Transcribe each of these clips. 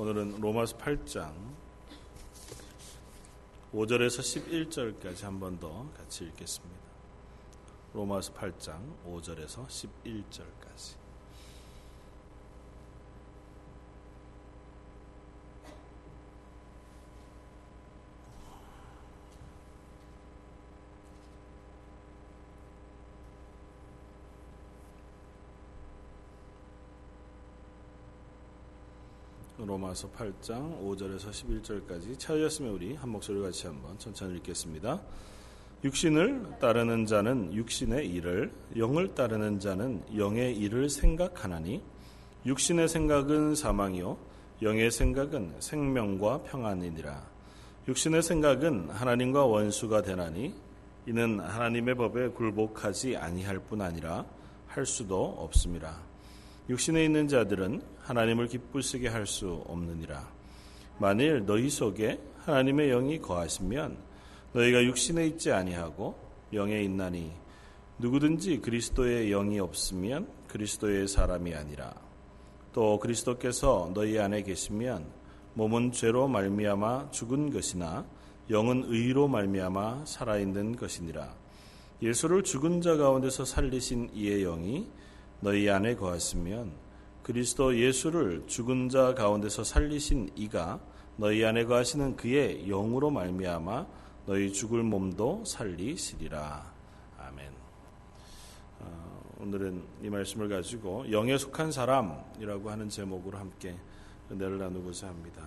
오늘은 로마서 8장 5절에서 11절까지 한 번 더 같이 읽겠습니다. 로마서 8장 5절에서 11절까지. 로마서 8장 5절에서 11절까지 찾으셨으면 우리 한 목소리 같이 한번 천천히 읽겠습니다. 육신을 따르는 자는 육신의 일을 영을 따르는 자는 영의 일을 생각하나니 육신의 생각은 사망이요 영의 생각은 생명과 평안이니라 육신의 생각은 하나님과 원수가 되나니 이는 하나님의 법에 굴복하지 아니할 뿐 아니라 할 수도 없습니다. 육신에 있는 자들은 하나님을 기쁘시게 할 수 없느니라. 만일 너희 속에 하나님의 영이 거하시면 너희가 육신에 있지 아니하고 영에 있나니 누구든지 그리스도의 영이 없으면 그리스도의 사람이 아니라 또 그리스도께서 너희 안에 계시면 몸은 죄로 말미암아 죽은 것이나 영은 의로 말미암아 살아 있는 것이니라 예수를 죽은 자 가운데서 살리신 이의 영이 너희 안에 거하시면 그리스도 예수를 죽은 자 가운데서 살리신 이가 너희 안에 거하시는 그의 영으로 말미암아 너희 죽을 몸도 살리시리라. 아멘. 어, 오늘은 이 말씀을 가지고 영에 속한 사람이라고 하는 제목으로 함께 은혜를 나누고자 합니다.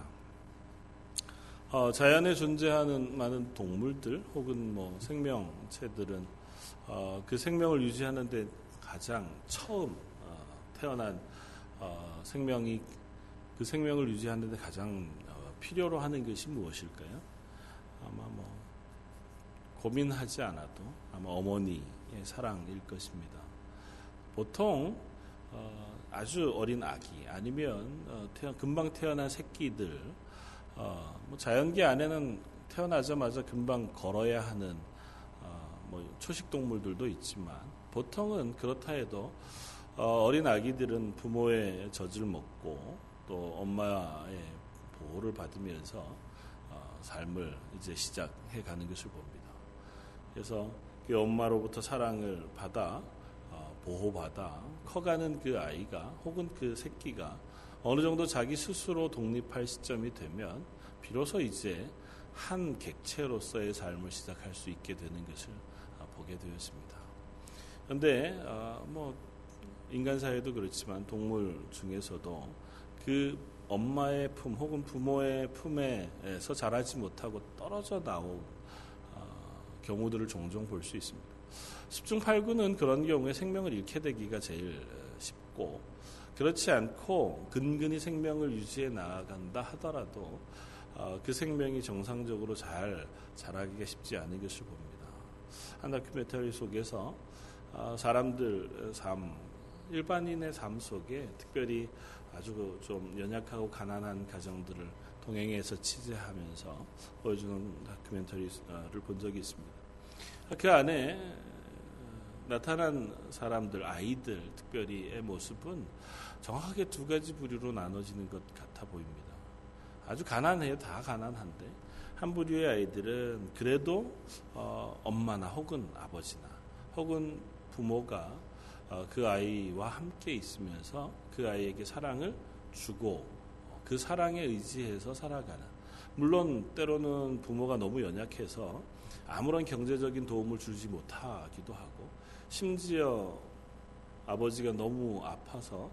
어, 자연에 존재하는 많은 동물들 혹은 뭐 생명체들은 어, 그 생명을 유지하는데 가장 처음 어, 태어난 어, 생명이 그 생명을 유지하는 데 가장 어, 필요로 하는 것이 무엇일까요? 아마 뭐 고민하지 않아도 아마 어머니의 사랑일 것입니다. 보통 어, 아주 어린 아기 아니면 금방 태어난 새끼들 어, 뭐 자연계 안에는 태어나자마자 금방 걸어야 하는 어, 뭐 초식 동물들도 있지만 보통은 그렇다 해도 어, 어린 아기들은 부모의 젖을 먹고 또 엄마의 보호를 받으면서 어, 삶을 이제 시작해 가는 것을 봅니다. 그래서 그 엄마로부터 사랑을 받아 어, 보호받아 커가는 그 아이가 혹은 그 새끼가 어느 정도 자기 스스로 독립할 시점이 되면 비로소 이제 한 객체로서의 삶을 시작할 수 있게 되는 것을 어, 보게 되었습니다. 그런데 어, 뭐 인간 사회도 그렇지만 동물 중에서도 그 엄마의 품 혹은 부모의 품에서 자라지 못하고 떨어져 나온 경우들을 종종 볼 수 있습니다. 10중 8구는 그런 경우에 생명을 잃게 되기가 제일 쉽고 그렇지 않고 근근히 생명을 유지해 나아간다 하더라도 어, 그 생명이 정상적으로 잘 자라기가 쉽지 않은 것을 봅니다. 한 다큐멘터리 속에서 어, 사람들 삶, 일반인의 삶 속에 특별히 아주 그좀 연약하고 가난한 가정들을 동행해서 취재하면서 보여주는 다큐멘터리를 본 적이 있습니다. 그 안에 나타난 사람들, 아이들 특별히의 모습은 정확하게 두 가지 부류로 나눠지는 것 같아 보입니다. 아주 가난해요. 다 가난한데. 한 부류의 아이들은 그래도 어, 엄마나 혹은 아버지나 혹은 부모가 어, 그 아이와 함께 있으면서 그 아이에게 사랑을 주고 그 사랑에 의지해서 살아가는. 물론 때로는 부모가 너무 연약해서 아무런 경제적인 도움을 주지 못하기도 하고 심지어 아버지가 너무 아파서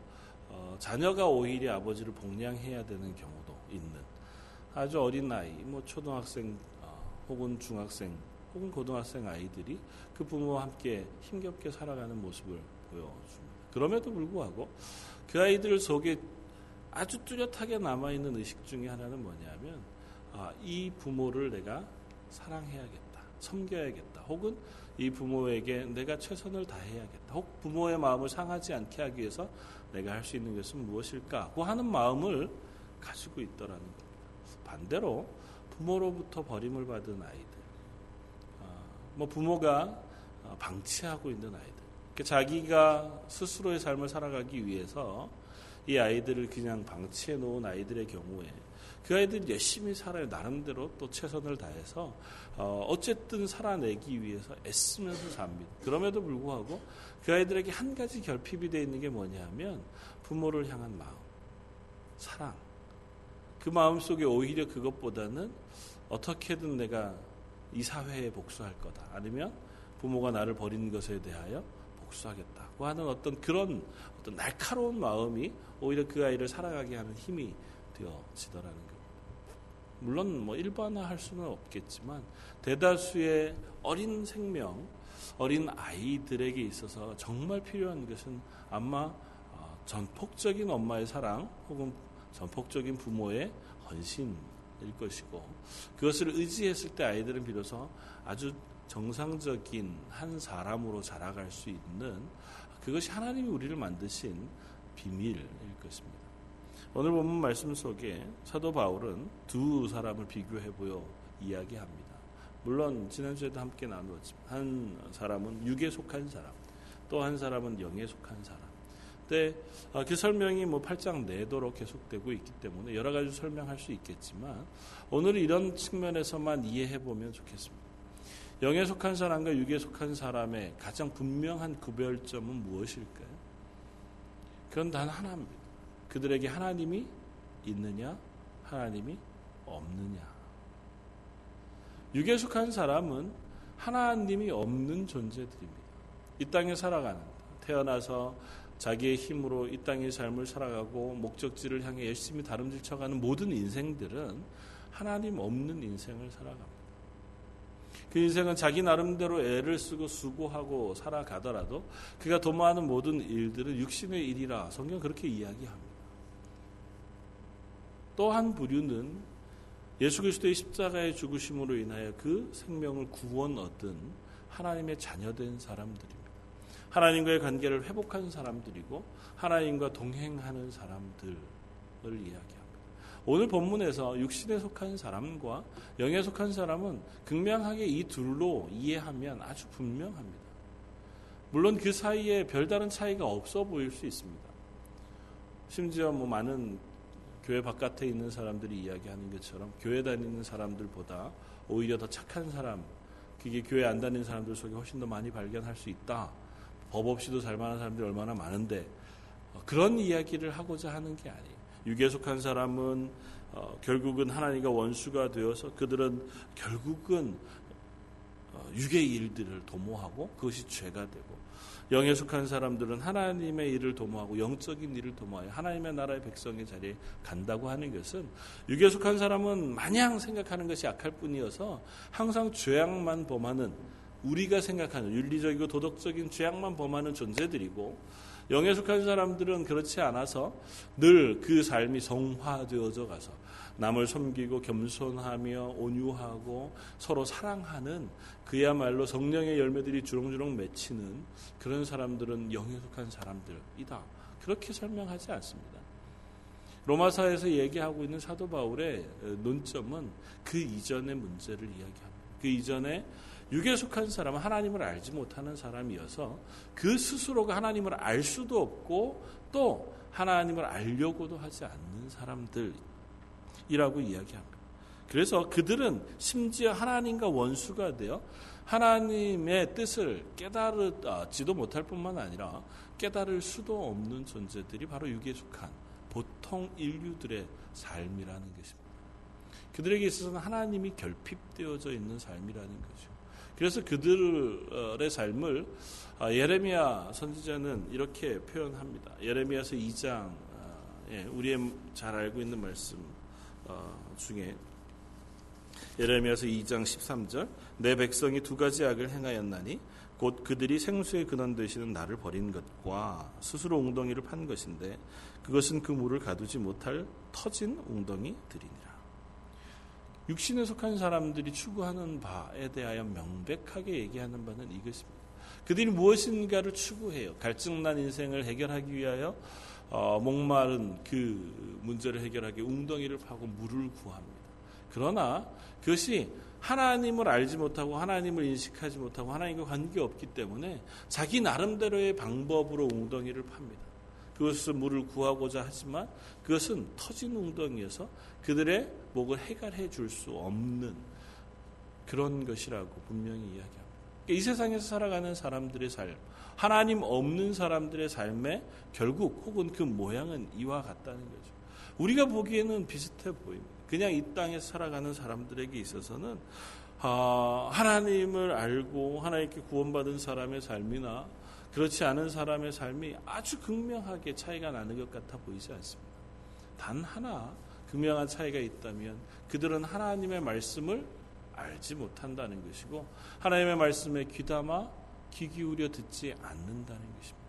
어, 자녀가 오히려 아버지를 복량해야 되는 경우도 있는 아주 어린 나이, 뭐 초등학생 어, 혹은 중학생 혹은 고등학생 아이들이 그 부모와 함께 힘겹게 살아가는 모습을 보여줍니다. 그럼에도 불구하고 그 아이들 속에 아주 뚜렷하게 남아있는 의식 중에 하나는 뭐냐면 아, 이 부모를 내가 사랑해야겠다. 섬겨야겠다. 혹은 이 부모에게 내가 최선을 다해야겠다. 혹 부모의 마음을 상하지 않게 하기 위해서 내가 할 수 있는 것은 무엇일까? 고 하는 마음을 가지고 있더라는 겁니다. 반대로 부모로부터 버림을 받은 아이들, 어, 뭐 부모가 어, 방치하고 있는 아이들, 자기가 스스로의 삶을 살아가기 위해서 이 아이들을 그냥 방치해 놓은 아이들의 경우에 그 아이들이 열심히 살아요. 나름대로 또 최선을 다해서 어, 어쨌든 살아내기 위해서 애쓰면서 삽니다. 그럼에도 불구하고 그 아이들에게 한 가지 결핍이 되어 있는 게 뭐냐 하면 부모를 향한 마음, 사랑. 그 마음 속에 오히려 그것보다는 어떻게든 내가 이 사회에 복수할 거다. 아니면 부모가 나를 버린 것에 대하여 복수하겠다고 하는 어떤 그런 어떤 날카로운 마음이 오히려 그 아이를 살아가게 하는 힘이 되어지더라는 겁니다. 물론 뭐 일반화할 수는 없겠지만 대다수의 어린 생명, 어린 아이들에게 있어서 정말 필요한 것은 아마 어, 전폭적인 엄마의 사랑 혹은 전폭적인 부모의 헌신일 것이고 그것을 의지했을 때 아이들은 비로소 아주 정상적인 한 사람으로 자라갈 수 있는 그것이 하나님이 우리를 만드신 비밀일 것입니다. 오늘 본문 말씀 속에 사도 바울은 두 사람을 비교해 보여 이야기합니다. 물론 지난주에도 함께 나누었지만 한 사람은 육에 속한 사람, 또 한 사람은 영에 속한 사람. 근데 아, 그 설명이 뭐 8장 내도록 계속되고 있기 때문에 여러 가지 설명할 수 있겠지만 오늘은 이런 측면에서만 이해해 보면 좋겠습니다. 영에 속한 사람과 육에 속한 사람의 가장 분명한 구별점은 무엇일까요? 그건 단 하나입니다. 그들에게 하나님이 있느냐, 하나님이 없느냐. 육에 속한 사람은 하나님이 없는 존재들입니다. 이 땅에 살아가는 태어나서 자기의 힘으로 이 땅의 삶을 살아가고 목적지를 향해 열심히 다름질쳐가는 모든 인생들은 하나님 없는 인생을 살아갑니다. 그 인생은 자기 나름대로 애를 쓰고 수고하고 살아가더라도 그가 도모하는 모든 일들은 육신의 일이라 성경 그렇게 이야기합니다. 또한 부류는 예수 그리스도의 십자가의 죽으심으로 인하여 그 생명을 구원 얻은 하나님의 자녀된 사람들입니다. 하나님과의 관계를 회복한 사람들이고 하나님과 동행하는 사람들을 이야기합니다. 오늘 본문에서 육신에 속한 사람과 영에 속한 사람은 극명하게 이 둘로 이해하면 아주 분명합니다. 물론 그 사이에 별다른 차이가 없어 보일 수 있습니다. 심지어 뭐 많은 교회 바깥에 있는 사람들이 이야기하는 것처럼 교회 다니는 사람들보다 오히려 더 착한 사람, 그게 교회 안 다니는 사람들 속에 훨씬 더 많이 발견할 수 있다. 법 없이도 살 만한 사람들이 얼마나 많은데 어, 그런 이야기를 하고자 하는 게 아니에요. 육에 속한 사람은 어, 결국은 하나님과 원수가 되어서 그들은 결국은 어, 육의 일들을 도모하고 그것이 죄가 되고 영에 속한 사람들은 하나님의 일을 도모하고 영적인 일을 도모하여 하나님의 나라의 백성의 자리에 간다고 하는 것은 육에 속한 사람은 마냥 생각하는 것이 악할 뿐이어서 항상 죄악만 범하는 우리가 생각하는 윤리적이고 도덕적인 죄악만 범하는 존재들이고 영에 속한 사람들은 그렇지 않아서 늘 그 삶이 성화되어져 가서 남을 섬기고 겸손하며 온유하고 서로 사랑하는 그야말로 성령의 열매들이 주렁주렁 맺히는 그런 사람들은 영에 속한 사람들이다. 그렇게 설명하지 않습니다. 로마사에서 얘기하고 있는 사도 바울의 논점은 그 이전의 문제를 이야기합니다. 그 이전에 육에 속한 사람은 하나님을 알지 못하는 사람이어서 그 스스로가 하나님을 알 수도 없고 또 하나님을 알려고도 하지 않는 사람들 이라고 이야기합니다. 그래서 그들은 심지어 하나님과 원수가 되어 하나님의 뜻을 깨달지도 못할 뿐만 아니라 깨달을 수도 없는 존재들이 바로 육에 속한 보통 인류들의 삶이라는 것입니다. 그들에게 있어서는 하나님이 결핍되어져 있는 삶이라는 거죠. 그래서 그들의 삶을 아, 예레미야 선지자는 이렇게 표현합니다. 예레미야서 2장 예, 우리의 잘 알고 있는 말씀 어, 중에 예레미야서 2장 13절 내 백성이 두 가지 악을 행하였나니 곧 그들이 생수의 근원 되시는 나를 버린 것과 스스로 웅덩이를 판 것인데 그것은 그 물을 가두지 못할 터진 웅덩이들이니라. 육신에 속한 사람들이 추구하는 바에 대하여 명백하게 얘기하는 바는 이것입니다. 그들이 무엇인가를 추구해요. 갈증난 인생을 해결하기 위하여 어, 목마른 그 문제를 해결하기 웅덩이를 파고 물을 구합니다. 그러나 그것이 하나님을 알지 못하고 하나님을 인식하지 못하고 하나님과 관계 없기 때문에 자기 나름대로의 방법으로 웅덩이를 팝니다. 그것을 물을 구하고자 하지만 그것은 터진 웅덩이여서 그들의 목을 해결해 줄 수 없는 그런 것이라고 분명히 이야기합니다. 그러니까 이 세상에서 살아가는 사람들의 삶, 하나님 없는 사람들의 삶에 결국 혹은 그 모양은 이와 같다는 거죠. 우리가 보기에는 비슷해 보입니다. 그냥 이 땅에 살아가는 사람들에게 있어서는 아, 하나님을 알고 하나님께 구원받은 사람의 삶이나 그렇지 않은 사람의 삶이 아주 극명하게 차이가 나는 것 같아 보이지 않습니다. 단 하나 극명한 차이가 있다면 그들은 하나님의 말씀을 알지 못한다는 것이고 하나님의 말씀에 귀담아 귀 기울여 듣지 않는다는 것입니다.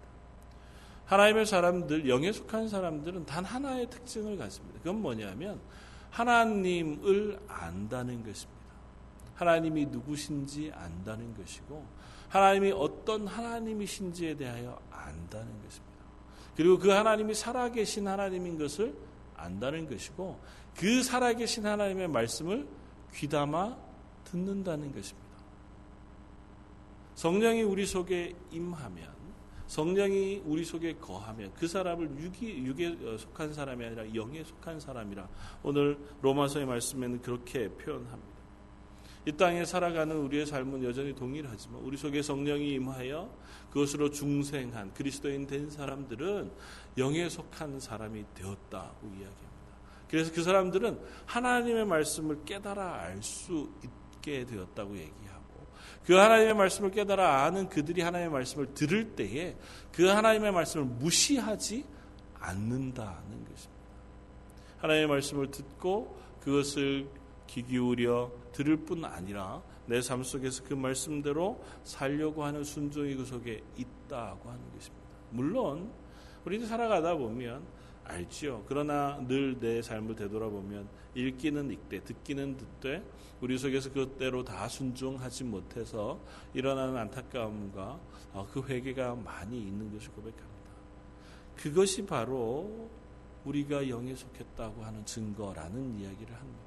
하나님의 사람들, 영에 속한 사람들은 단 하나의 특징을 갖습니다. 그건 뭐냐면 하나님을 안다는 것입니다. 하나님이 누구신지 안다는 것이고 하나님이 어떤 하나님이신지에 대하여 안다는 것입니다. 그리고 그 하나님이 살아계신 하나님인 것을 안다는 것이고 그 살아계신 하나님의 말씀을 귀담아 듣는다는 것입니다. 성령이 우리 속에 임하면 성령이 우리 속에 거하면 그 사람을 육이, 육에 속한 사람이 아니라 영에 속한 사람이라 오늘 로마서의 말씀에는 그렇게 표현합니다. 이 땅에 살아가는 우리의 삶은 여전히 동일하지만 우리 속에 성령이 임하여 그것으로 중생한 그리스도인 된 사람들은 영에 속한 사람이 되었다고 이야기합니다. 그래서 그 사람들은 하나님의 말씀을 깨달아 알 수 있게 되었다고 얘기하고 그 하나님의 말씀을 깨달아 아는 그들이 하나님의 말씀을 들을 때에 그 하나님의 말씀을 무시하지 않는다는 것입니다. 하나님의 말씀을 듣고 그것을 귀 기울여 들을 뿐 아니라 내 삶 속에서 그 말씀대로 살려고 하는 순종이 그 속에 있다고 하는 것입니다. 물론 우리는 살아가다 보면 알지요. 그러나 늘 내 삶을 되돌아보면 읽기는 읽되 듣기는 듣되 우리 속에서 그대로 다 순종하지 못해서 일어나는 안타까움과 어, 그 회개가 많이 있는 것을 고백합니다. 그것이 바로 우리가 영에 속했다고 하는 증거라는 이야기를 합니다.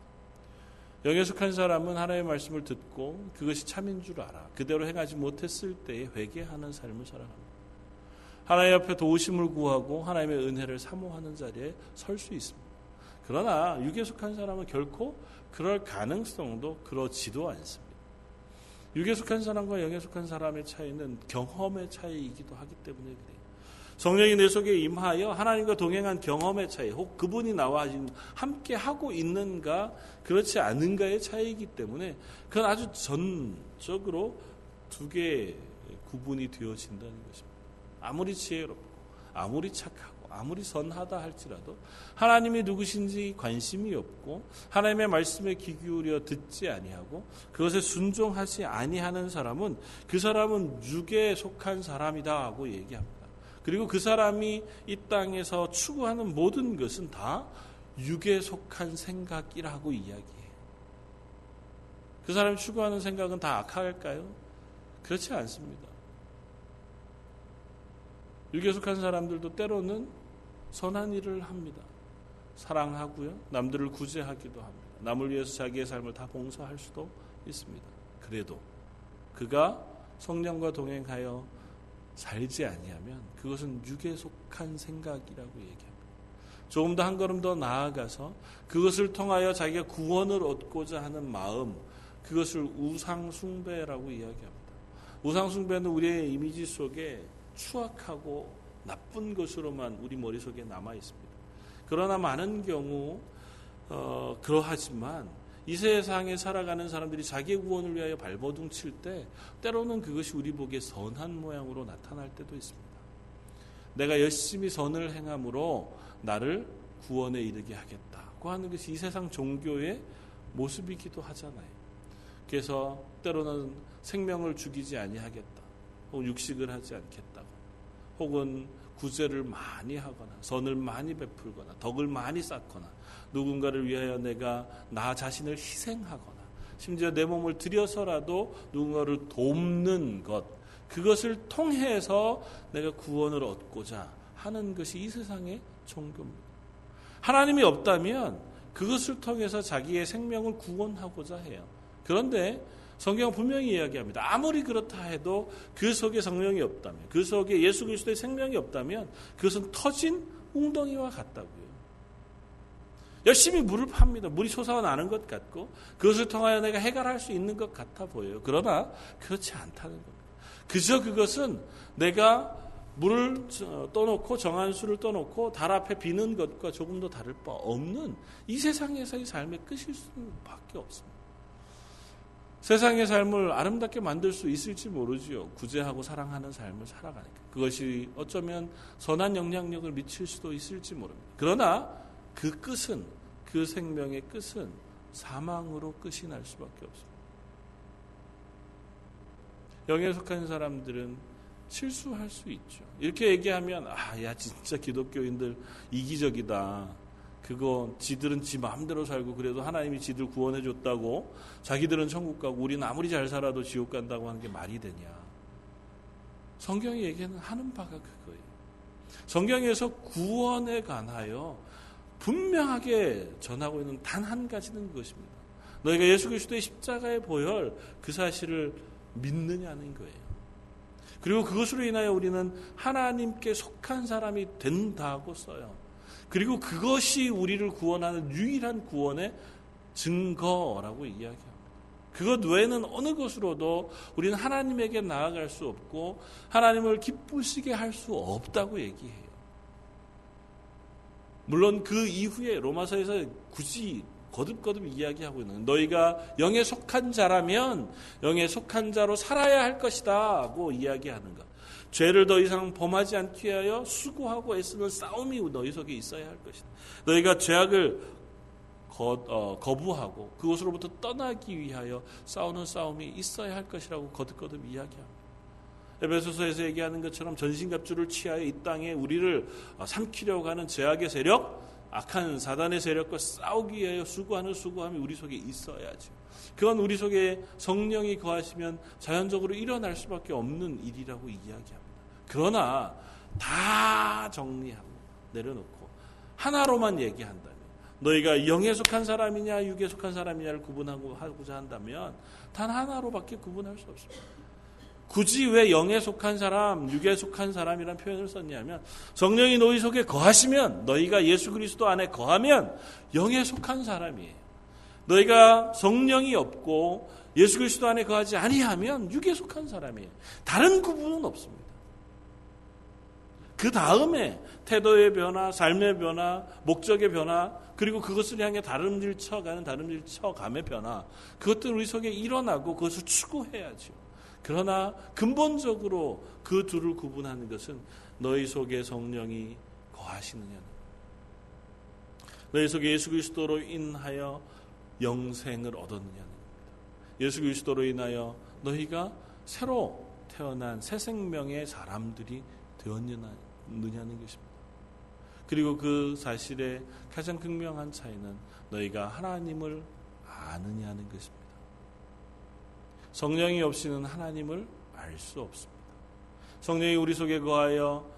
영에 속한 사람은 하나님의 말씀을 듣고 그것이 참인 줄 알아. 그대로 행하지 못했을 때에 회개하는 삶을 살아갑니다. 하나님 앞에 도우심을 구하고 하나님의 은혜를 사모하는 자리에 설 수 있습니다. 그러나 육에 속한 사람은 결코 그럴 가능성도 그렇지도 않습니다. 육에 속한 사람과 영에 속한 사람의 차이는 경험의 차이이기도 하기 때문에 그래요. 성령이 내 속에 임하여 하나님과 동행한 경험의 차이, 혹 그분이 나와 함께 하고 있는가, 그렇지 않은가의 차이이기 때문에 그건 아주 전적으로 두 개의 구분이 되어진다는 것입니다. 아무리 지혜롭고, 아무리 착하고, 아무리 선하다 할지라도 하나님이 누구신지 관심이 없고 하나님의 말씀에 귀 기울여 듣지 아니하고 그것에 순종하지 아니하는 사람은 그 사람은 육에 속한 사람이다 하고 얘기합니다. 그리고 그 사람이 이 땅에서 추구하는 모든 것은 다 육에 속한 생각이라고 이야기해요. 그 사람이 추구하는 생각은 다 악할까요? 그렇지 않습니다. 육에 속한 사람들도 때로는 선한 일을 합니다. 사랑하고요. 남들을 구제하기도 합니다. 남을 위해서 자기의 삶을 다 봉사할 수도 있습니다. 그래도 그가 성령과 동행하여 살지 아니하면 그것은 육에 속한 생각이라고 얘기합니다. 조금 더 한 걸음 더 나아가서 그것을 통하여 자기가 구원을 얻고자 하는 마음, 그것을 우상숭배라고 이야기합니다. 우상숭배는 우리의 이미지 속에 추악하고 나쁜 것으로만 우리 머릿속에 남아 있습니다. 그러나 많은 경우 어, 그러하지만 이 세상에 살아가는 사람들이 자기 구원을 위하여 발버둥 칠 때 때로는 그것이 우리 보기에 선한 모양으로 나타날 때도 있습니다. 내가 열심히 선을 행함으로 나를 구원에 이르게 하겠다고 하는 것이 이 세상 종교의 모습이기도 하잖아요. 그래서 때로는 생명을 죽이지 아니하겠다. 혹은 육식을 하지 않겠다고. 혹은 구제를 많이 하거나 선을 많이 베풀거나 덕을 많이 쌓거나 누군가를 위하여 내가 나 자신을 희생하거나 심지어 내 몸을 들여서라도 누군가를 돕는 것 그것을 통해서 내가 구원을 얻고자 하는 것이 이 세상의 종교입니다. 하나님이 없다면 그것을 통해서 자기의 생명을 구원하고자 해요. 그런데 성경 분명히 이야기합니다. 아무리 그렇다 해도 그 속에 성령이 없다면, 그 속에 예수 그리스도의 생명이 없다면 그것은 터진 웅덩이와 같다고요. 열심히 물을 팝니다. 물이 솟아나는 것 같고 그것을 통하여 내가 해결할 수 있는 것 같아 보여요. 그러나 그렇지 않다는 겁니다. 그저 그것은 내가 물을 떠놓고 정한 수를 떠놓고 달 앞에 비는 것과 조금도 다를 바 없는 이 세상에서의 삶의 끝일 수밖에 없습니다. 세상의 삶을 아름답게 만들 수 있을지 모르지요. 구제하고 사랑하는 삶을 살아가니까. 그것이 어쩌면 선한 영향력을 미칠 수도 있을지 모릅니다. 그러나 그 끝은, 그 생명의 끝은 사망으로 끝이 날 수밖에 없습니다. 영에 속한 사람들은 실수할 수 있죠. 이렇게 얘기하면, 아, 야, 진짜 기독교인들 이기적이다. 그거 지들은 지 마음대로 살고 그래도 하나님이 지들 구원해 줬다고 자기들은 천국 가고 우리는 아무리 잘 살아도 지옥 간다고 하는 게 말이 되냐. 성경이 얘기하는 하는 바가 그거예요. 성경에서 구원에 관하여 분명하게 전하고 있는 단 한 가지는 그것입니다. 너희가 예수 그리스도의 십자가의 보혈 그 사실을 믿느냐는 거예요. 그리고 그것으로 인하여 우리는 하나님께 속한 사람이 된다고 써요. 그리고 그것이 우리를 구원하는 유일한 구원의 증거라고 이야기합니다. 그것 외에는 어느 것으로도 우리는 하나님에게 나아갈 수 없고 하나님을 기쁘시게 할 수 없다고 얘기해요. 물론 그 이후에 로마서에서 굳이 거듭거듭 이야기하고 있는 너희가 영에 속한 자라면 영에 속한 자로 살아야 할 것이다고 이야기하는 것. 죄를 더 이상 범하지 않기 위하여 수고하고 애쓰는 싸움이 너희 속에 있어야 할 것이다. 너희가 죄악을 거, 어, 거부하고 그것으로부터 떠나기 위하여 싸우는 싸움이 있어야 할 것이라고 거듭거듭 이야기합니다. 에베소서에서 얘기하는 것처럼 전신갑주를 취하여 이 땅에 우리를 어, 삼키려고 하는 죄악의 세력, 악한 사단의 세력과 싸우기 위하여 수고하는 수고함이 우리 속에 있어야죠. 그건 우리 속에 성령이 거하시면 자연적으로 일어날 수밖에 없는 일이라고 이야기합니다. 그러나 다 정리하고 내려놓고 하나로만 얘기한다면 너희가 영에 속한 사람이냐 육에 속한 사람이냐를 구분하고 하고자 한다면 단 하나로밖에 구분할 수 없습니다. 굳이 왜 영에 속한 사람, 육에 속한 사람이라는 표현을 썼냐면 성령이 너희 속에 거하시면 너희가 예수 그리스도 안에 거하면 영에 속한 사람이에요. 너희가 성령이 없고 예수 그리스도 안에 거하지 아니하면 육에 속한 사람이에요. 다른 구분은 없습니다. 그 다음에 태도의 변화, 삶의 변화, 목적의 변화, 그리고 그것을 향해 다름질 쳐가는 다름질 쳐감의 변화, 그것들 우리 속에 일어나고 그것을 추구해야죠. 그러나 근본적으로 그 둘을 구분하는 것은 너희 속에 성령이 거하시느냐는 너희 속에 예수 그리스도로 인하여 영생을 얻었느냐는 겁니다. 예수 그리스도로 인하여 너희가 새로 태어난 새 생명의 사람들이 되었느냐는 것입니다. 그리고 그 사실의 가장 극명한 차이는 너희가 하나님을 아느냐는 것입니다. 성령이 없이는 하나님을 알 수 없습니다. 성령이 우리 속에 거하여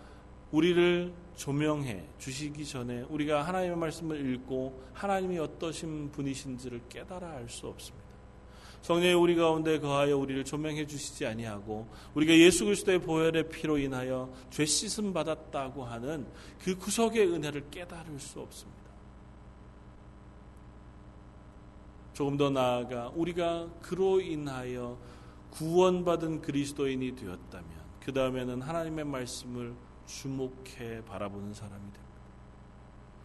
우리를 조명해 주시기 전에 우리가 하나님의 말씀을 읽고 하나님이 어떠신 분이신지를 깨달아 알 수 없습니다. 성령이 우리 가운데 거하여 우리를 조명해 주시지 아니하고 우리가 예수 그리스도의 보혈의 피로 인하여 죄 씻음 받았다고 하는 그 구속의 은혜를 깨달을 수 없습니다. 조금 더 나아가 우리가 그로 인하여 구원받은 그리스도인이 되었다면 그 다음에는 하나님의 말씀을 주목해 바라보는 사람이 됩니다.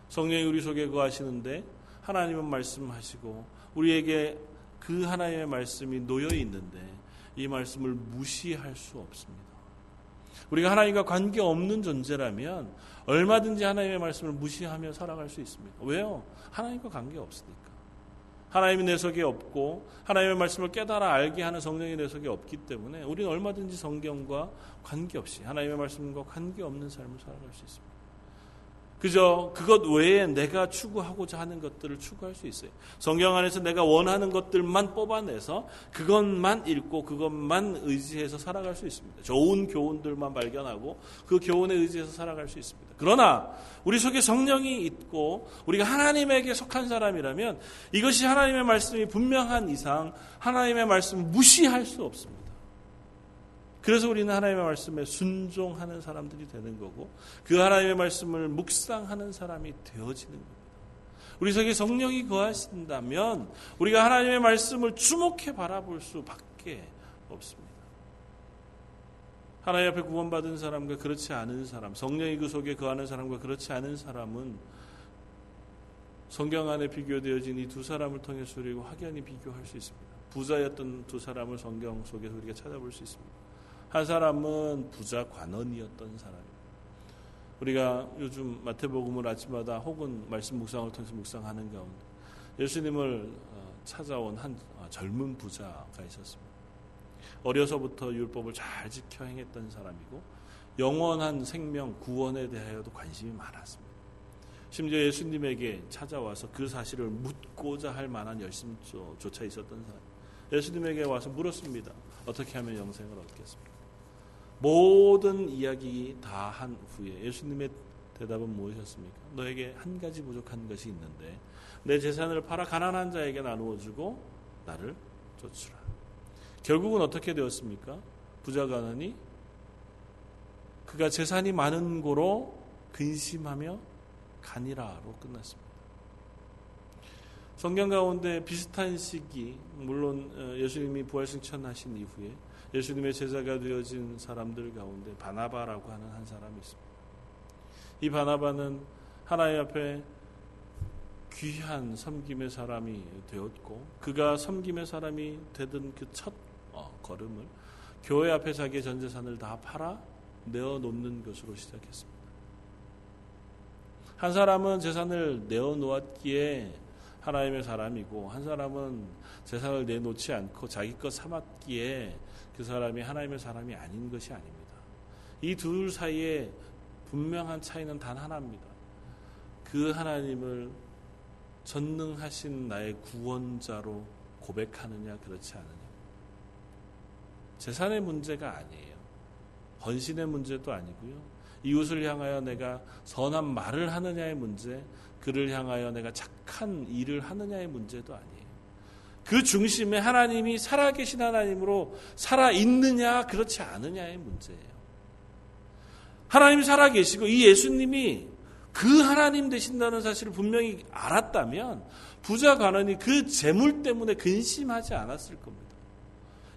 성령이 우리 속에 거하시는데 하나님은 말씀하시고 우리에게 그 하나님의 말씀이 놓여 있는데 이 말씀을 무시할 수 없습니다. 우리가 하나님과 관계 없는 존재라면 얼마든지 하나님의 말씀을 무시하며 살아갈 수 있습니다. 왜요? 하나님과 관계 없으니까. 하나님이 내 속에 없고 하나님의 말씀을 깨달아 알게 하는 성령이 내 속에 없기 때문에 우리는 얼마든지 성경과 관계없이 하나님의 말씀과 관계없는 삶을 살아갈 수 있습니다. 그저 그것 외에 내가 추구하고자 하는 것들을 추구할 수 있어요. 성경 안에서 내가 원하는 것들만 뽑아내서 그것만 읽고 그것만 의지해서 살아갈 수 있습니다. 좋은 교훈들만 발견하고 그 교훈에 의지해서 살아갈 수 있습니다. 그러나 우리 속에 성령이 있고 우리가 하나님에게 속한 사람이라면 이것이 하나님의 말씀이 분명한 이상 하나님의 말씀을 무시할 수 없습니다. 그래서 우리는 하나님의 말씀에 순종하는 사람들이 되는 거고 그 하나님의 말씀을 묵상하는 사람이 되어지는 겁니다. 우리 속에 성령이 거하신다면 우리가 하나님의 말씀을 주목해 바라볼 수밖에 없습니다. 하나님 앞에 구원받은 사람과 그렇지 않은 사람, 성령이 그 속에 거하는 사람과 그렇지 않은 사람은 성경 안에 비교되어진 이 두 사람을 통해서 우리가 확연히 비교할 수 있습니다. 부자였던 두 사람을 성경 속에서 우리가 찾아볼 수 있습니다. 한 사람은 부자 관원이었던 사람입니다. 우리가 요즘 마태복음을 아침마다 혹은 말씀 묵상을 통해서 묵상하는 가운데 예수님을 어, 찾아온 한 어, 젊은 부자가 있었습니다. 어려서부터 율법을 잘 지켜 행했던 사람이고 영원한 생명 구원에 대하여도 관심이 많았습니다. 심지어 예수님에게 찾아와서 그 사실을 묻고자 할 만한 열심조차 있었던 사람. 예수님에게 와서 물었습니다. 어떻게 하면 영생을 얻겠습니까? 모든 이야기 다 한 후에 예수님의 대답은 무엇이었습니까? 너에게 한 가지 부족한 것이 있는데 내 재산을 팔아 가난한 자에게 나누어 주고 나를 쫓으라. 결국은 어떻게 되었습니까? 부자가 하니 그가 재산이 많은 고로 근심하며 가니라로 끝났습니다. 성경 가운데 비슷한 시기, 물론 어, 예수님이 부활승천하신 이후에 예수님의 제자가 되어진 사람들 가운데 바나바라고 하는 한 사람이 있습니다. 이 바나바는 하나님 앞에 귀한 섬김의 사람이 되었고 그가 섬김의 사람이 되던 그첫 어, 걸음을 교회 앞에 자기의 전 재산을 다 팔아 내어 놓는 것으로 시작했습니다. 한 사람은 재산을 내어 놓았기에 하나님의 사람이고 한 사람은 재산을 내놓지 않고 자기 것 삼았기에 그 사람이 하나님의 사람이 아닌 것이 아닙니다. 이 둘 사이에 분명한 차이는 단 하나입니다. 그 하나님을 전능하신 나의 구원자로 고백하느냐 그렇지 않느냐. 재산의 문제가 아니에요. 헌신의 문제도 아니고요. 이웃을 향하여 내가 선한 말을 하느냐의 문제, 그를 향하여 내가 착한 일을 하느냐의 문제도 아니에요. 그 중심에 하나님이 살아계신 하나님으로 살아있느냐, 그렇지 않느냐의 문제예요. 하나님이 살아계시고 이 예수님이 그 하나님 되신다는 사실을 분명히 알았다면 부자 가난이 그 재물 때문에 근심하지 않았을 겁니다.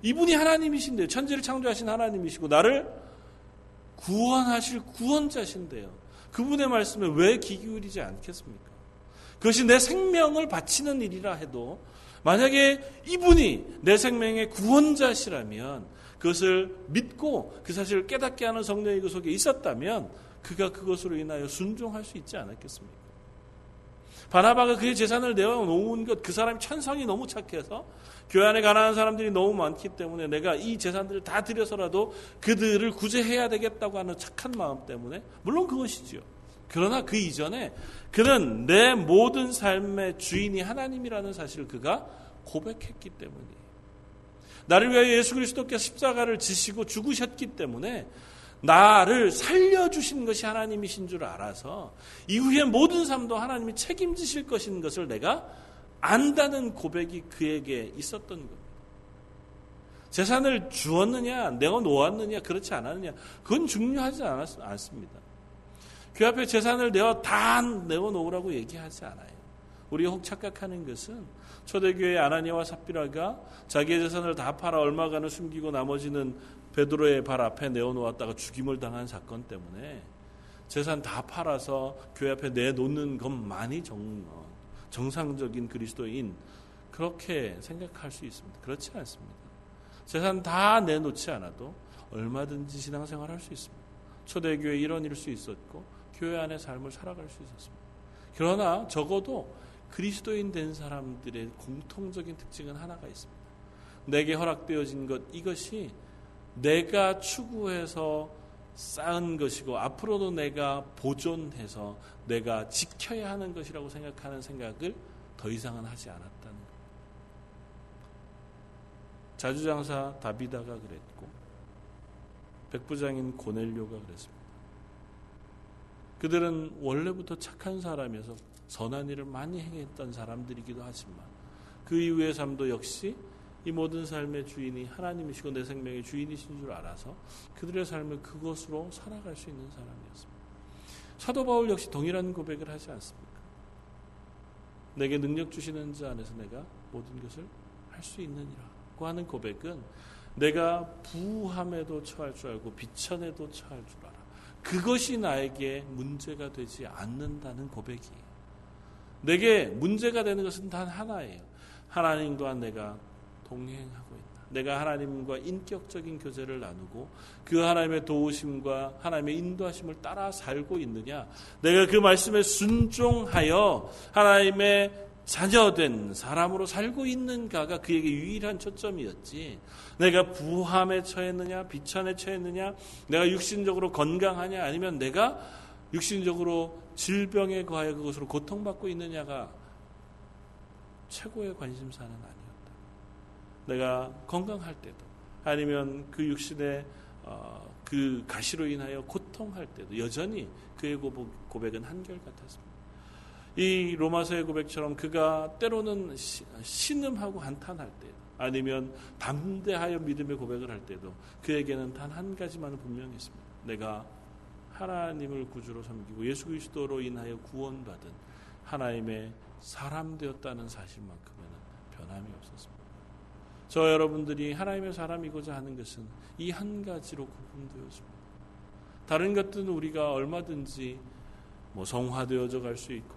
이분이 하나님이신데요. 천지를 창조하신 하나님이시고 나를 구원하실 구원자신데요. 그분의 말씀에 왜 기기울이지 않겠습니까? 그것이 내 생명을 바치는 일이라 해도 만약에 이분이 내 생명의 구원자시라면 그것을 믿고 그 사실을 깨닫게 하는 성령이 그 속에 있었다면 그가 그것으로 인하여 순종할 수 있지 않았겠습니까? 바나바가 그의 재산을 내어놓은 것, 그 사람이 천성이 너무 착해서 교회 안에 가난한 사람들이 너무 많기 때문에 내가 이 재산들을 다 들여서라도 그들을 구제해야 되겠다고 하는 착한 마음 때문에 물론 그것이지요. 그러나 그 이전에 그는 내 모든 삶의 주인이 하나님이라는 사실을 그가 고백했기 때문이에요. 나를 위하여 예수 그리스도께서 십자가를 지시고 죽으셨기 때문에 나를 살려주신 것이 하나님이신 줄 알아서 이후의 모든 삶도 하나님이 책임지실 것인 것을 내가 안다는 고백이 그에게 있었던 겁니다. 재산을 주었느냐, 내가 놓았느냐, 그렇지 않았느냐, 그건 중요하지 않았, 않습니다. 그 앞에 재산을 내어 다 내어 놓으라고 얘기하지 않아요. 우리가 혹 착각하는 것은 초대교회 아나니아와 삽비라가 자기의 재산을 다 팔아 얼마간을 숨기고 나머지는 베드로의 발 앞에 내어 놓았다가 죽임을 당한 사건 때문에 재산 다 팔아서 교회 앞에 내놓는 것만이 정, 정상적인 그리스도인 그렇게 생각할 수 있습니다. 그렇지 않습니다. 재산 다 내놓지 않아도 얼마든지 신앙생활 할 수 있습니다. 초대교회 일원일 수 있었고 교회 안의 삶을 살아갈 수 있었습니다. 그러나 적어도 그리스도인 된 사람들의 공통적인 특징은 하나가 있습니다. 내게 허락되어진 것 이것이 내가 추구해서 쌓은 것이고 앞으로도 내가 보존해서 내가 지켜야 하는 것이라고 생각하는 생각을 더 이상은 하지 않았다는 것. 자주장사 다비다가 그랬고 백부장인 고넬료가 그랬습니다. 그들은 원래부터 착한 사람이어서 선한 일을 많이 행했던 사람들이기도 하지만 그 이후의 삶도 역시 이 모든 삶의 주인이 하나님이시고 내 생명의 주인이신 줄 알아서 그들의 삶을 그것으로 살아갈 수 있는 사람이었습니다. 사도 바울 역시 동일한 고백을 하지 않습니까? 내게 능력 주시는 자 안에서 내가 모든 것을 할 수 있느니라고 하는 고백은 내가 부함에도 처할 줄 알고 비천에도 처할 줄 알아. 그것이 나에게 문제가 되지 않는다는 고백이에요. 내게 문제가 되는 것은 단 하나예요. 하나님과 내가 동행하고 있다. 내가 하나님과 인격적인 교제를 나누고 그 하나님의 도우심과 하나님의 인도하심을 따라 살고 있느냐. 내가 그 말씀에 순종하여 하나님의 자녀된 사람으로 살고 있는가가 그에게 유일한 초점이었지. 내가 부함에 처했느냐, 비천에 처했느냐, 내가 육신적으로 건강하냐, 아니면 내가 육신적으로 질병에 거하여 그것으로 고통받고 있느냐가 최고의 관심사는 아니었다. 내가 건강할 때도, 아니면 그 육신의 어, 그 가시로 인하여 고통할 때도 여전히 그의 고백은 한결같았습니다. 이 로마서의 고백처럼 그가 때로는 신음하고 한탄할 때 아니면 담대하여 믿음의 고백을 할 때도 그에게는 단 한 가지만은 분명히 있습니다. 내가 하나님을 구주로 섬기고 예수 그리스도로 인하여 구원받은 하나님의 사람 되었다는 사실만큼은 변함이 없었습니다. 저 여러분들이 하나님의 사람이고자 하는 것은 이 한 가지로 구분되었습니다. 다른 것들은 우리가 얼마든지 뭐 성화되어져 갈 수 있고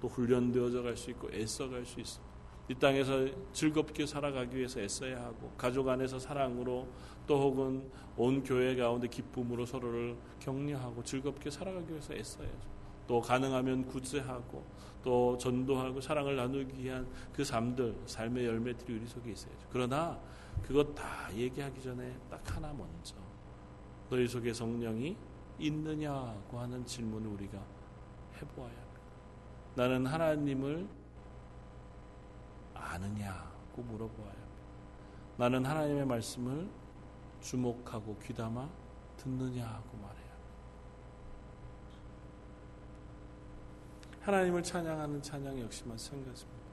또 훈련되어져 갈 수 있고 애써 갈 수 있습니다. 이 땅에서 즐겁게 살아가기 위해서 애써야 하고 가족 안에서 사랑으로 또 혹은 온 교회 가운데 기쁨으로 서로를 격려하고 즐겁게 살아가기 위해서 애써야죠. 또 가능하면 구제하고 또 전도하고 사랑을 나누기 위한 그 삶들 삶의 열매들이 우리 속에 있어야죠. 그러나 그것 다 얘기하기 전에 딱 하나 먼저 너희 속에 성령이 있느냐고 하는 질문을 우리가 해보아야 합니다. 나는 하나님을 아느냐고 물어보아야 합니다. 나는 하나님의 말씀을 주목하고 귀담아 듣느냐고 말해야. 하나님을 찬양하는 찬양 역시 마찬가지입니다.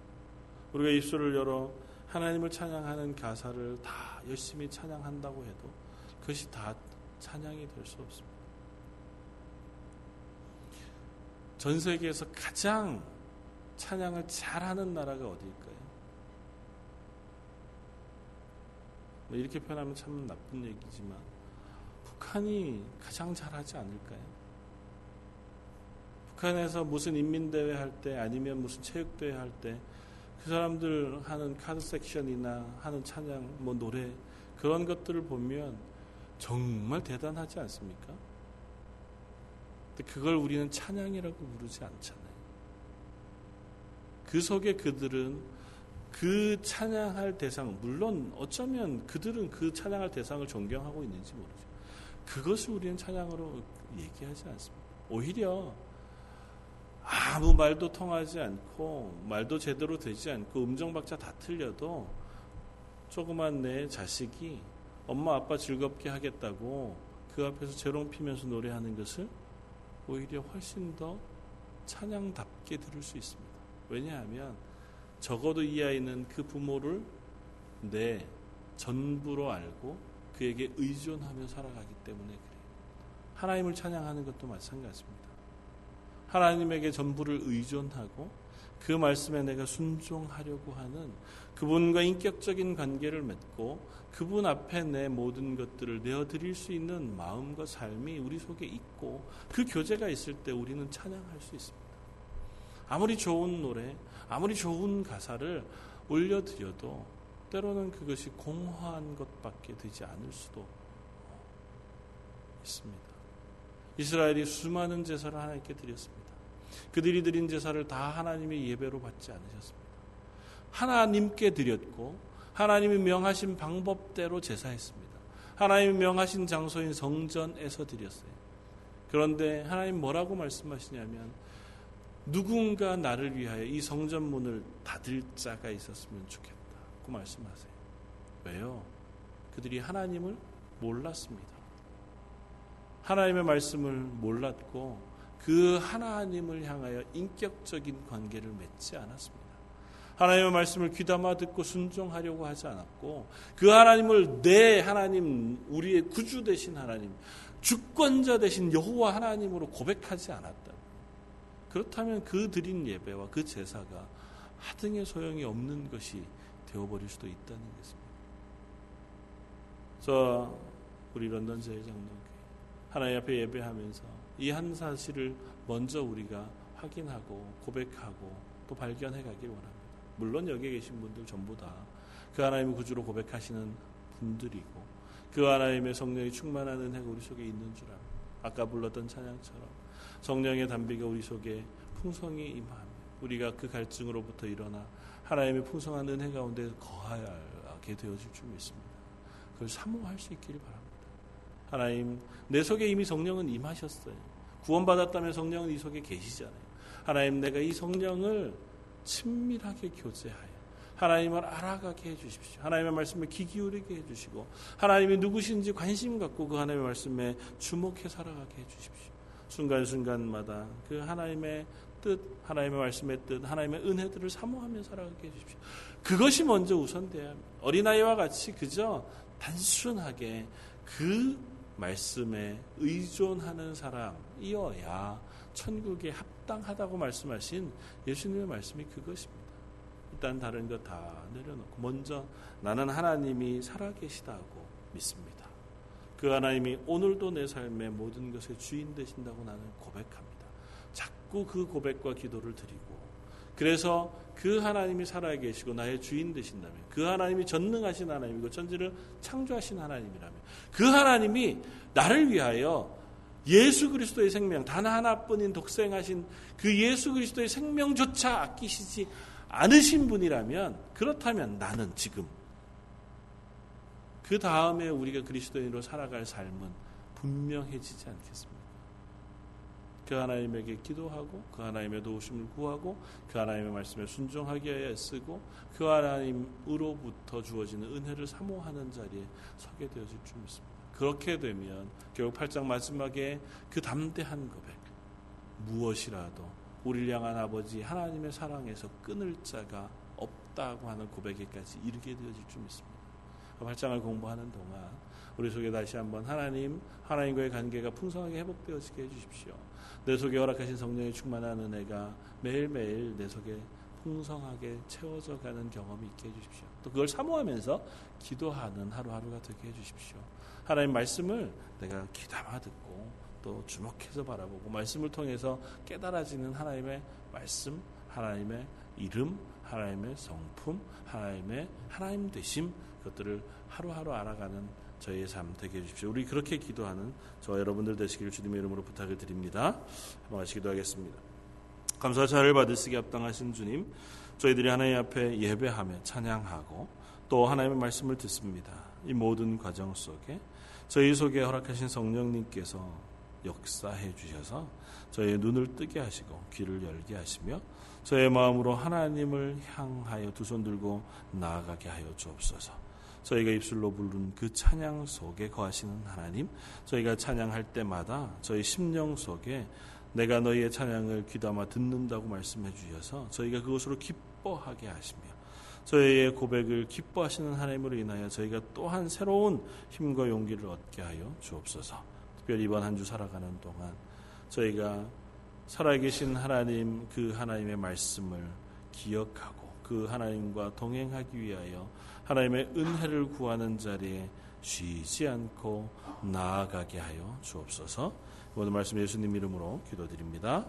우리가 입술을 열어 하나님을 찬양하는 가사를 다 열심히 찬양한다고 해도 그것이 다 찬양이 될 수 없습니다. 전 세계에서 가장 찬양을 잘하는 나라가 어디일까요? 뭐 이렇게 표현하면 참 나쁜 얘기지만 북한이 가장 잘하지 않을까요? 북한에서 무슨 인민대회 할 때 아니면 무슨 체육대회 할 때 그 사람들 하는 카드 섹션이나 하는 찬양 뭐 노래 그런 것들을 보면 정말 대단하지 않습니까? 근데 그걸 우리는 찬양이라고 부르지 않잖아요. 그 속에 그들은 그 찬양할 대상, 물론 어쩌면 그들은 그 찬양할 대상을 존경하고 있는지 모르죠. 그것을 우리는 찬양으로 얘기하지 않습니다. 오히려 아무 말도 통하지 않고 말도 제대로 되지 않고 음정박자 다 틀려도 조그만 내 자식이 엄마 아빠 즐겁게 하겠다고 그 앞에서 재롱 피면서 노래하는 것을 오히려 훨씬 더 찬양답게 들을 수 있습니다. 왜냐하면 적어도 이 아이는 그 부모를 내 전부로 알고 그에게 의존하며 살아가기 때문에 그래요. 하나님을 찬양하는 것도 마찬가지입니다. 하나님에게 전부를 의존하고 그 말씀에 내가 순종하려고 하는 그분과 인격적인 관계를 맺고 그분 앞에 내 모든 것들을 내어드릴 수 있는 마음과 삶이 우리 속에 있고 그 교제가 있을 때 우리는 찬양할 수 있습니다. 아무리 좋은 노래, 아무리 좋은 가사를 올려드려도 때로는 그것이 공허한 것밖에 되지 않을 수도 있습니다. 이스라엘이 수많은 제사를 하나님께 드렸습니다. 그들이 드린 제사를 다 하나님의 예배로 받지 않으셨습니다. 하나님께 드렸고 하나님이 명하신 방법대로 제사했습니다. 하나님 명하신 장소인 성전에서 드렸어요. 그런데 하나님 뭐라고 말씀하시냐면 누군가 나를 위하여 이 성전 문을 닫을 자가 있었으면 좋겠다고 말씀하세요. 왜요? 그들이 하나님을 몰랐습니다. 하나님의 말씀을 몰랐고 그 하나님을 향하여 인격적인 관계를 맺지 않았습니다. 하나님의 말씀을 귀담아 듣고 순종하려고 하지 않았고 그 하나님을 내 하나님 우리의 구주 되신 하나님 주권자 되신 여호와 하나님으로 고백하지 않았다. 그렇다면 그 드린 예배와 그 제사가 하등의 소용이 없는 것이 되어버릴 수도 있다는 것입니다. 저 우리 런던 제일장로교회 하나님 앞에 예배하면서 이 한 사실을 먼저 우리가 확인하고 고백하고 또 발견해 가길 원합니다. 물론 여기 계신 분들 전부 다 그 하나님의 구주로 고백하시는 분들이고 그 하나님의 성령이 충만한 은혜가 우리 속에 있는 줄 압니다. 아까 불렀던 찬양처럼 성령의 담비가 우리 속에 풍성히 임하며 우리가 그 갈증으로부터 일어나 하나님의 풍성한 은혜 가운데 거하게 되어질 줄 믿습니다. 그걸 사모할 수 있기를 바랍니다. 하나님 내 속에 이미 성령은 임하셨어요. 구원받았다면 성령은 이 속에 계시잖아요. 하나님 내가 이 성령을 친밀하게 교제하여 하나님을 알아가게 해주십시오. 하나님의 말씀에 귀 기울이게 해주시고 하나님이 누구신지 관심 갖고 그 하나님의 말씀에 주목해 살아가게 해주십시오. 순간순간마다 그 하나님의 뜻, 하나님의 말씀의 뜻, 하나님의 은혜들을 사모하며 살아가게 해주십시오. 그것이 먼저 우선돼야 합니다. 어린아이와 같이 그저 단순하게 그 말씀에 의존하는 사람이어야 천국에 합당하다고 말씀하신 예수님의 말씀이 그것입니다. 일단 다른 거 다 내려놓고 먼저 나는 하나님이 살아계시다고 믿습니다. 그 하나님이 오늘도 내 삶의 모든 것의 주인 되신다고 나는 고백합니다. 자꾸 그 고백과 기도를 드리고 그래서 그 하나님이 살아 계시고 나의 주인 되신다면 그 하나님이 전능하신 하나님이고 천지를 창조하신 하나님이라면 그 하나님이 나를 위하여 예수 그리스도의 생명 단 하나뿐인 독생하신 그 예수 그리스도의 생명조차 아끼시지 않으신 분이라면 그렇다면 나는 지금 그 다음에 우리가 그리스도인으로 살아갈 삶은 분명해지지 않겠습니까? 그 하나님에게 기도하고 그 하나님의 도우심을 구하고 그 하나님의 말씀에 순종하기 위해 애쓰고 그 하나님으로부터 주어지는 은혜를 사모하는 자리에 서게 되어질 줄 믿습니다. 그렇게 되면 결국 8장 마지막에 그 담대한 고백 무엇이라도 우리를 향한 아버지 하나님의 사랑에서 끊을 자가 없다고 하는 고백에까지 이르게 되어질 줄 믿습니다. 8장을 공부하는 동안 우리 속에 다시 한번 하나님, 하나님과의 관계가 풍성하게 회복되어지게 해주십시오. 내 속에 허락하신 성령의 충만한 은혜가 매일매일 내 속에 풍성하게 채워져 가는 경험이 있게 해주십시오. 또 그걸 사모하면서 기도하는 하루하루가 되게 해주십시오. 하나님 말씀을 내가 귀담아 듣고 또 주목해서 바라보고 말씀을 통해서 깨달아지는 하나님의 말씀, 하나님의 이름, 하나님의 성품, 하나님의 하나님 되심 그것들을 하루하루 알아가는 저희의 삶 되게 해주십시오. 우리 그렇게 기도하는 저 여러분들 되시기를 주님의 이름으로 부탁을 드립니다. 한번 같이 기도하겠습니다. 감사 차를 받으시기 합당하신 주님, 저희들이 하나님 앞에 예배하며 찬양하고 또 하나님의 말씀을 듣습니다. 이 모든 과정 속에 저희 속에 허락하신 성령님께서 역사해 주셔서 저희의 눈을 뜨게 하시고 귀를 열게 하시며 저의 마음으로 하나님을 향하여 두 손 들고 나아가게 하여 주옵소서. 저희가 입술로 부른 그 찬양 속에 거하시는 하나님, 저희가 찬양할 때마다 저희 심령 속에 내가 너희의 찬양을 귀담아 듣는다고 말씀해 주셔서 저희가 그것으로 기뻐하게 하시며 저희의 고백을 기뻐하시는 하나님으로 인하여 저희가 또한 새로운 힘과 용기를 얻게 하여 주옵소서. 특별히 이번 한 주 살아가는 동안 저희가 살아계신 하나님 그 하나님의 말씀을 기억하고 그 하나님과 동행하기 위하여 하나님의 은혜를 구하는 자리에 쉬지 않고 나아가게 하여 주옵소서. 모든 말씀 예수님 이름으로 기도드립니다.